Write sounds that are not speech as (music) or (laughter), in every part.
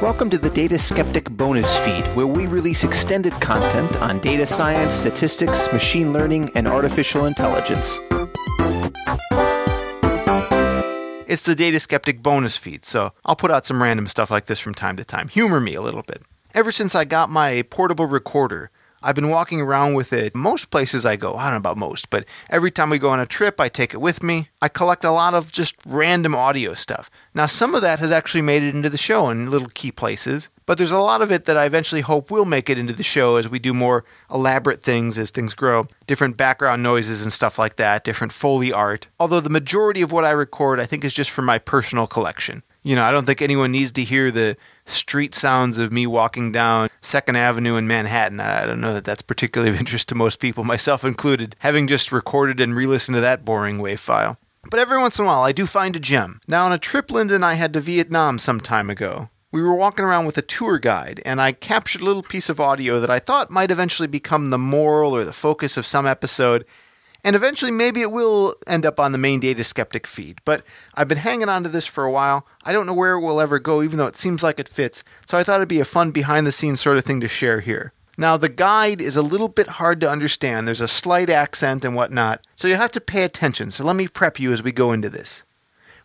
Welcome to the Data Skeptic bonus feed, where we release extended content on data science, statistics, machine learning, and artificial intelligence. It's the Data Skeptic bonus feed, so I'll put out some random stuff like this from time to time. Humor me a little bit. Ever since I got my portable recorder, I've been walking around with it most places I go. I don't know about most, but every time we go on a trip, I take it with me. I collect a lot of just random audio stuff. Now, some of that has actually made it into the show in little key places, but there's a lot of it that I eventually hope will make it into the show as we do more elaborate things as things grow. Different background noises and stuff like that, different Foley art. Although the majority of what I record, I think, is just for my personal collection. You know, I don't think anyone needs to hear the street sounds of me walking down Second Avenue in Manhattan. I don't know that that's particularly of interest to most people, myself included, having just recorded and re listened to that boring WAV file. But every once in a while, I do find a gem. Now, on a trip Linda and I had to Vietnam some time ago, we were walking around with a tour guide, and I captured a little piece of audio that I thought might eventually become the moral or the focus of some episode, and eventually maybe it will end up on the main Data Skeptic feed. But I've been hanging on to this for a while. I don't know where it will ever go, even though it seems like it fits, so I thought it'd be a fun behind the scenes sort of thing to share here. Now, the guide is a little bit hard to understand. There's a slight accent and whatnot, so you'll have to pay attention. So let me prep you as we go into this.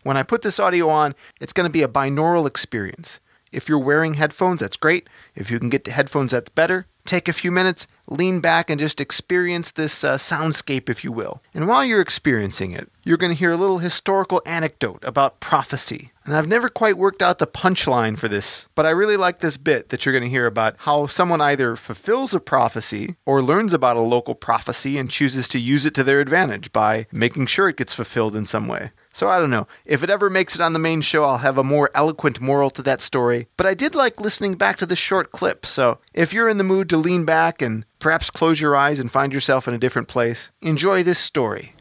When I put this audio on, it's going to be a binaural experience. If you're wearing headphones, that's great. If you can get to headphones, that's better. Take a few minutes, lean back, and just experience this uh, soundscape, if you will. And while you're experiencing it, you're going to hear a little historical anecdote about prophecy. And I've never quite worked out the punchline for this, but I really like this bit that you're going to hear about how someone either fulfills a prophecy or learns about a local prophecy and chooses to use it to their advantage by making sure it gets fulfilled in some way. So I don't know. If it ever makes it on the main show, I'll have a more eloquent moral to that story. But I did like listening back to this short clip, so if you're in the mood to lean back and perhaps close your eyes and find yourself in a different place, enjoy this story.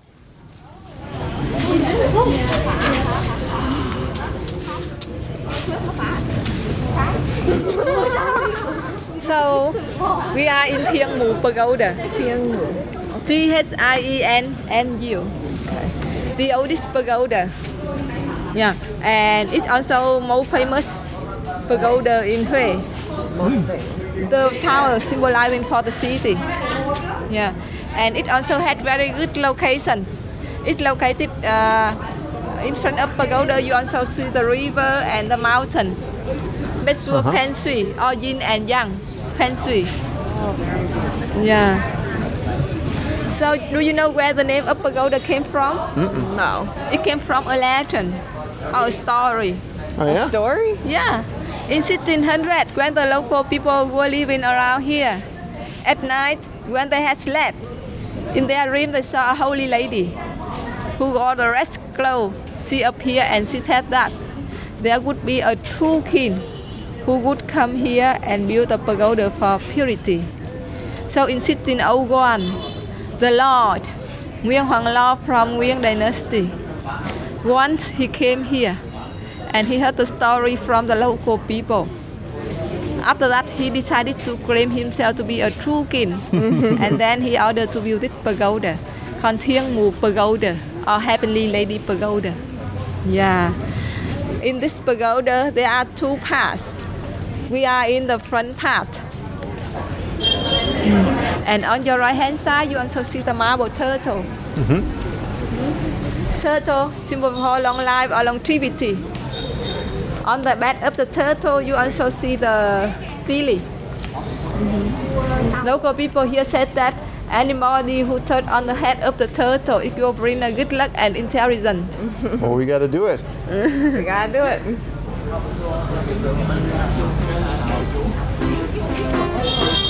So we are in Thien Mu Pagoda. T H I E N M U. The oldest pagoda. Yeah, and it's also most famous pagoda in Hue. The tower symbolizing for the city. Yeah, and it also had very good location. It's located uh, in front of pagoda. You also see the river and the mountain. That's uh Shui, or yin and yang Feng Shui. Yeah. So, do you know where the name of pagoda came from? No. It came from a legend or a story. Oh, yeah? Story? Yeah. In 1600, when the local people were living around here, at night, when they had slept, in their dream they saw a holy lady who got a red cloth. She appeared and she said that there would be a true king who would come here and build a pagoda for purity. So in 1601, the Lord, Nguyen Hoàng Lo from Nguyen dynasty, once he came here and he heard the story from the local people. After that, he decided to claim himself to be a true king, (laughs) and then he ordered to build this pagoda, called Thien Mu Pagoda or Heavenly Lady Pagoda. Yeah. In this pagoda, there are two parts. We are in the front part. And on your right hand side, you also see the marble turtle. Mm-hmm. Turtle symbol for long life or longevity. On the back of the turtle, you also see the stele. Local people here said that anybody who touch on the head of the turtle, it will bring a good luck and intelligence. (laughs) Well, we got to do it. We gotta do it. (laughs)